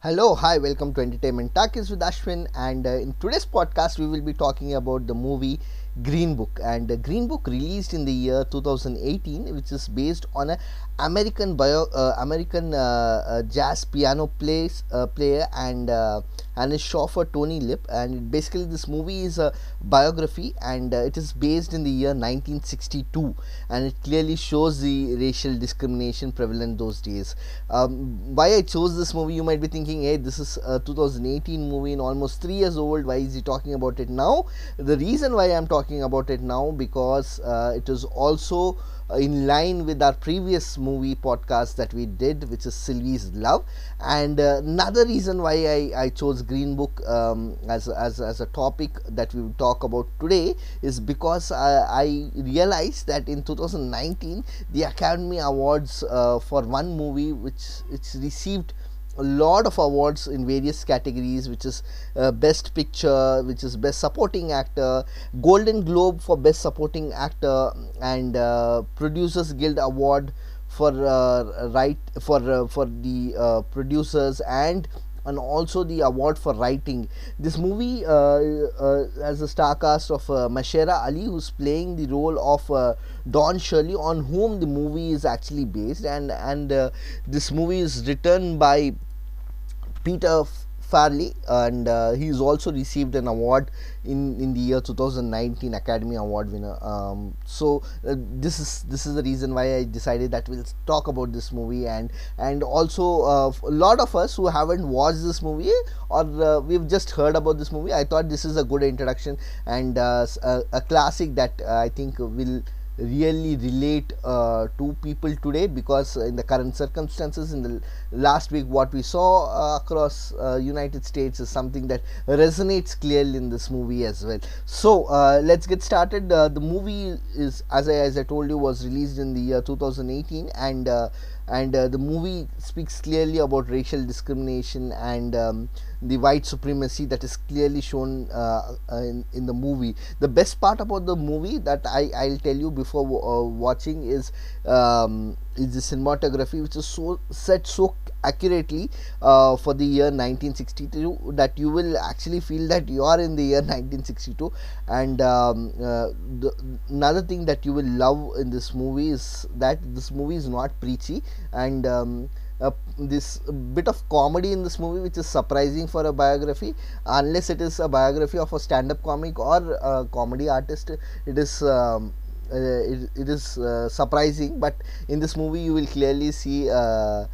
Hello, hi, welcome to Entertainment Talkies with Ashwin. And uh, in today's podcast, we will be talking about the movie Green Book. And uh, Green Book released in the year 2018, which is based on a American bio, uh, American uh, uh, jazz piano plays, uh, player and and his chauffeur Tony Lip. And basically, this movie is a biography, and it is based in the year 1962, and it clearly shows the racial discrimination prevalent those days. Um, why I chose this movie, you might be thinking, hey, this is a 2018 movie and almost three years old. Why is he talking about it now? The reason why I'm talking about it now because it is also in line with our previous movie podcast that we did, which is Sylvie's Love. And uh, another reason why I, I chose Green Book um, as, as, as a topic that we will talk about today is because I, I realized that in 2019 the Academy Awards uh, for one movie which, which received a lot of awards in various categories which is uh, best picture which is best supporting actor golden globe for best supporting actor and uh, producers guild award for uh, right for uh, for the uh, producers and and also the award for writing. This movie uh, uh, has a star cast of uh, Mahershala Ali, who's playing the role of Don Shirley, on whom the movie is actually based, and and this movie is written by Peter Farrelly, and uh, he's also received an award in, in the year 2019 Academy Award winner. Um, so uh, this is this is the reason why I decided that we'll talk about this movie and and also uh, a lot of us who haven't watched this movie or uh, we've just heard about this movie. I thought this is a good introduction and uh, a, a, classic that uh, I think will really relate uh, to people today because in the current circumstances in the last week what we saw uh, across uh, united states is something that resonates clearly in this movie as well. So uh, let's get started. Uh, the movie is as I, as I told you was released in the year 2018 and uh, and the movie speaks clearly about racial discrimination and um, the white supremacy that is clearly shown uh, in, in the movie. The best part about the movie that i i'll tell you before uh, watching is um, is the cinematography which is so set so accurately uh, for the year 1962 that you will actually feel that you are in the year 1962 and um, uh, the, another thing that you will love in this movie is that this movie is not preachy. And um, uh, this bit of comedy in this movie which is surprising for a biography unless it is a biography of a stand-up comic or a comedy artist it is um, uh, it, it is uh, surprising. But in this movie you will clearly see uh,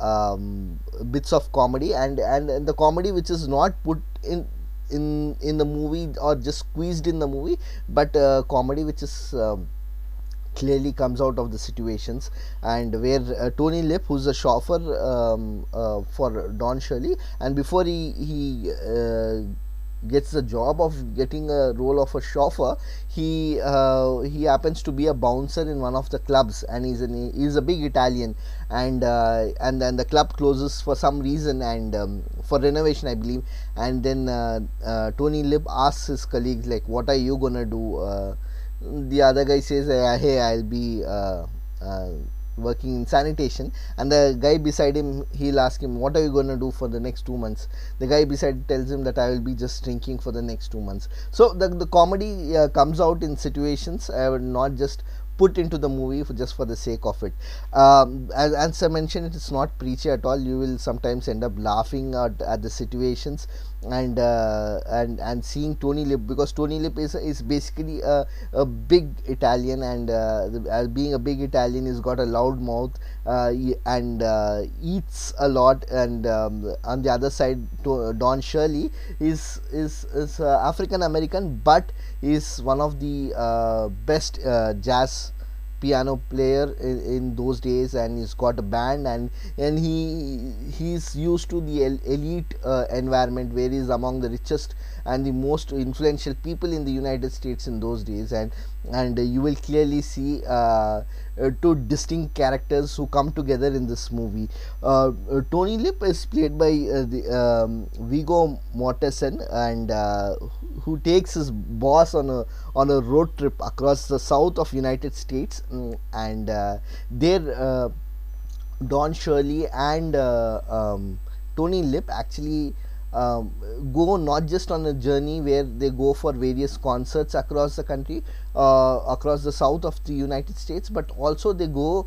um, bits of comedy and, and and the comedy which is not put in in in the movie or just squeezed in the movie but uh, comedy which is um, clearly comes out of the situations and where uh, Tony Lip who's a chauffeur um, uh, for Don Shirley and before he he uh, gets the job of getting a role of a chauffeur he uh, he happens to be a bouncer in one of the clubs and he's an he's a big Italian and uh, and then the club closes for some reason and um, for renovation I believe and then uh, Tony Lip asks his colleagues like what are you gonna do? The other guy says hey i'll be uh, uh, working in sanitation and the guy beside him he'll ask him what are you going to do for the next two months the guy beside tells him that i will be just drinking for the next two months so the, the comedy uh, comes out in situations uh, not just put into the movie for just for the sake of it. Um, as, as, I mentioned, it's not preachy at all. You will sometimes end up laughing at, at the situations and uh, and and seeing Tony Lip because Tony Lip is is basically a, a big Italian and uh, as being a big Italian, he's got a loud mouth uh, and uh, eats a lot. And um, on the other side, Don Shirley is is is uh, African American, but is one of the uh, best jazz piano player in, in, those days and he's got a band and and he he's used to the elite uh, environment where he's among the richest and the most influential people in the United States in those days and and uh, you will clearly see uh, uh, two distinct characters who come together in this movie. Uh, uh, Tony Lip is played by the um, Viggo Mortensen and who takes his boss on a on a road trip across the south of United States mm, and there Don Shirley and um, Tony Lip actually um, go not just on a journey where they go for various concerts across the country, uh, across the south of the United States, but also they go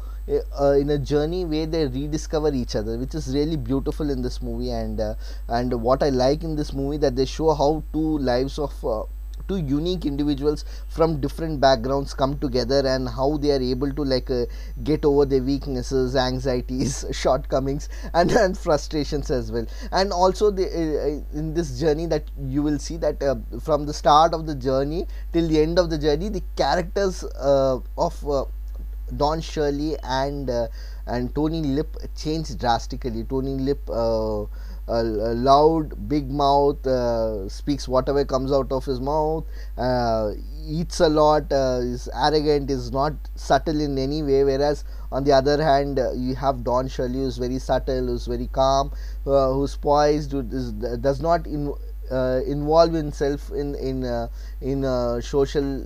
uh, in a journey where they rediscover each other, which is really beautiful in this movie. And uh, and what I like in this movie that they show how two lives of uh, two unique individuals from different backgrounds come together and how they are able to like uh, get over their weaknesses anxieties shortcomings and, and frustrations as well and also the, uh, in this journey that you will see that uh, from the start of the journey till the end of the journey the characters uh, of uh, Don Shirley and uh, and Tony Lip changed drastically. Tony Lip loud, big mouth, uh, speaks whatever comes out of his mouth, uh, eats a lot, uh, is arrogant, is not subtle in any way. Whereas on the other hand, uh, you have Don Shirley, who's very subtle, who's very calm, uh, who's poised, who does not in, involve himself in in in social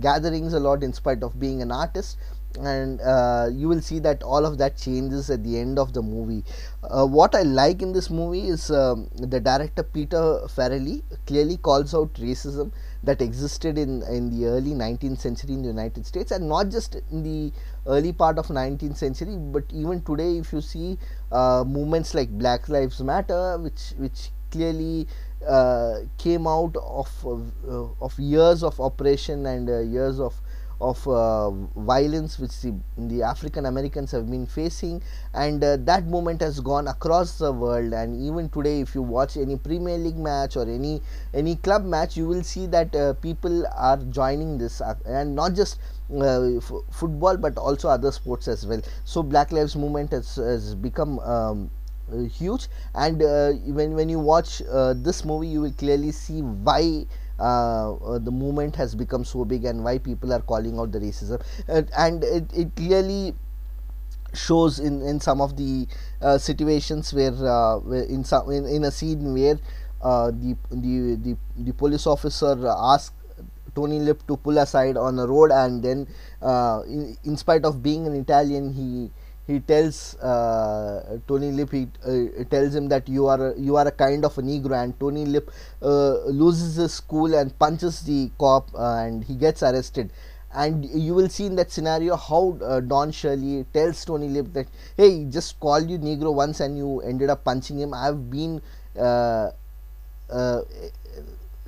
gatherings a lot, in spite of being an artist and uh, you will see that all of that changes at the end of the movie. Uh, what I like in this movie is um, the director Peter Farrelly clearly calls out racism that existed in in the early 19th century in the United States and not just in the early part of 19th century but even today if you see uh, movements like Black Lives Matter which which clearly uh, came out of uh, of years of oppression and uh, years of of uh, violence which the, the, African Americans have been facing. And uh, that movement has gone across the world. And even today if you watch any Premier League match or any any club match you will see that uh, people are joining this and not just football but also other sports as well. So black lives movement has, has become um, huge. And when when you watch this movie you will clearly see why uh, uh, the movement has become so big and why people are calling out the racism. And, and it, it clearly shows in in some of the uh, situations where, uh, in some in, in a scene where uh, the, the the the police officer asks Tony Lip to pull aside on a road and then uh, in, in spite of being an Italian he he tells uh, Tony Lip he uh, tells him that you are a, you are a kind of a Negro and Tony Lip uh, loses his cool and punches the cop uh, and he gets arrested. And you will see in that scenario how uh, Don Shirley tells Tony Lip that hey just called you Negro once and you ended up punching him. I've been uh,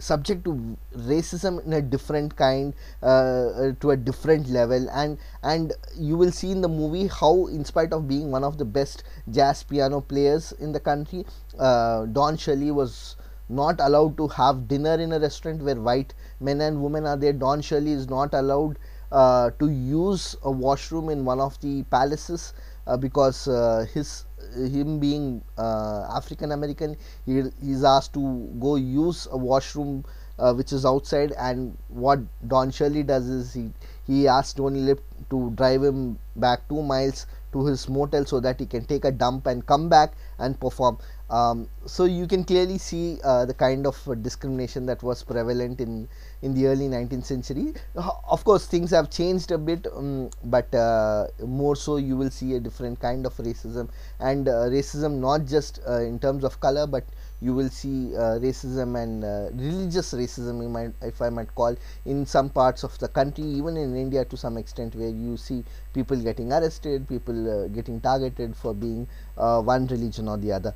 subject to racism in a different kind uh, uh, to a different level. And and you will see in the movie how in spite of being one of the best jazz piano players in the country uh, Don Shirley was not allowed to have dinner in a restaurant where white men and women are there. Don Shirley is not allowed to use a washroom in one of the palaces uh, because uh, his him being uh, African American, he is asked to go use a washroom uh, which is outside. And what Don Shirley does is he he asks Tony Lip to drive him back two miles to his motel so that he can take a dump and come back and perform. Um, so you can clearly see uh, the kind of uh, discrimination that was prevalent in in the early 19th century. Of course, things have changed a bit, um, but uh, more so you will see a different kind of racism and uh, racism not just uh, in terms of color, but you will see uh, racism and uh, religious racism if I might call in some parts of the country even in India to some extent where you see people getting arrested people uh, getting targeted for being one religion or the other.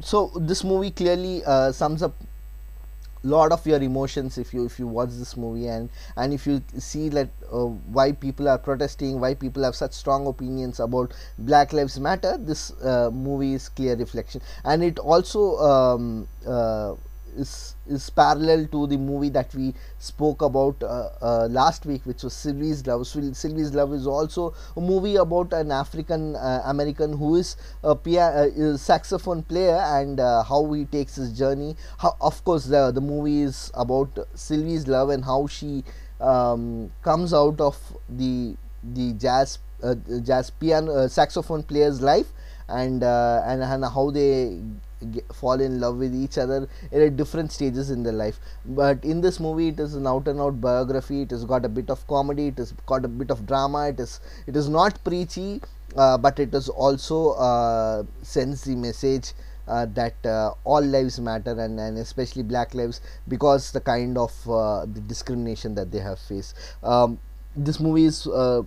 So this movie clearly sums up lot of your emotions if you if you watch this movie and and if you see that uh, why people are protesting why people have such strong opinions about black lives matter this uh, movie is clear reflection. And it also um, uh, is is parallel to the movie that we spoke about uh, uh, last week which was Sylvie's Love. Sylvie's Love is also a movie about an African uh, American who is a piano, saxophone player and uh, how he takes his journey. How, of course the, the movie is about Sylvie's Love and how she um, comes out of the the jazz uh, jazz piano uh, saxophone player's life and, and and how they get, fall in love with each other at different stages in their life. But in this movie it is an out and out biography. It has got a bit of comedy. It has got a bit of drama. It is it is not preachy uh, but it is also uh, sends the message uh, that uh, all lives matter and, and especially black lives because the kind of uh, the discrimination that they have faced. Um, this movie is uh,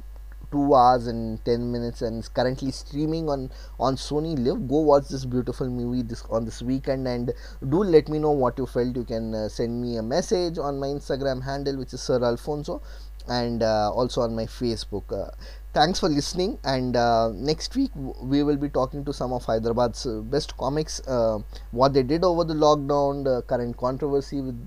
2 hours and 10 minutes and is currently streaming on on sony live. Go watch this beautiful movie this on this weekend and do let me know what you felt. You can uh, send me a message on my instagram handle which is sir alfonso and uh, also on my facebook uh, thanks for listening and uh, next week we will be talking to some of hyderabad's uh, best comics uh, what they did over the lockdown the current controversy with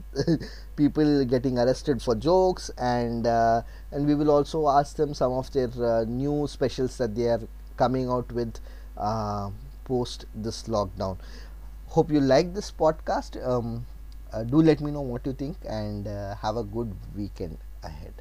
people getting arrested for jokes and uh, and we will also ask them some of their uh, new specials that they are coming out with uh, post this lockdown. Hope you like this podcast. Um, do let me know what you think and have a good weekend ahead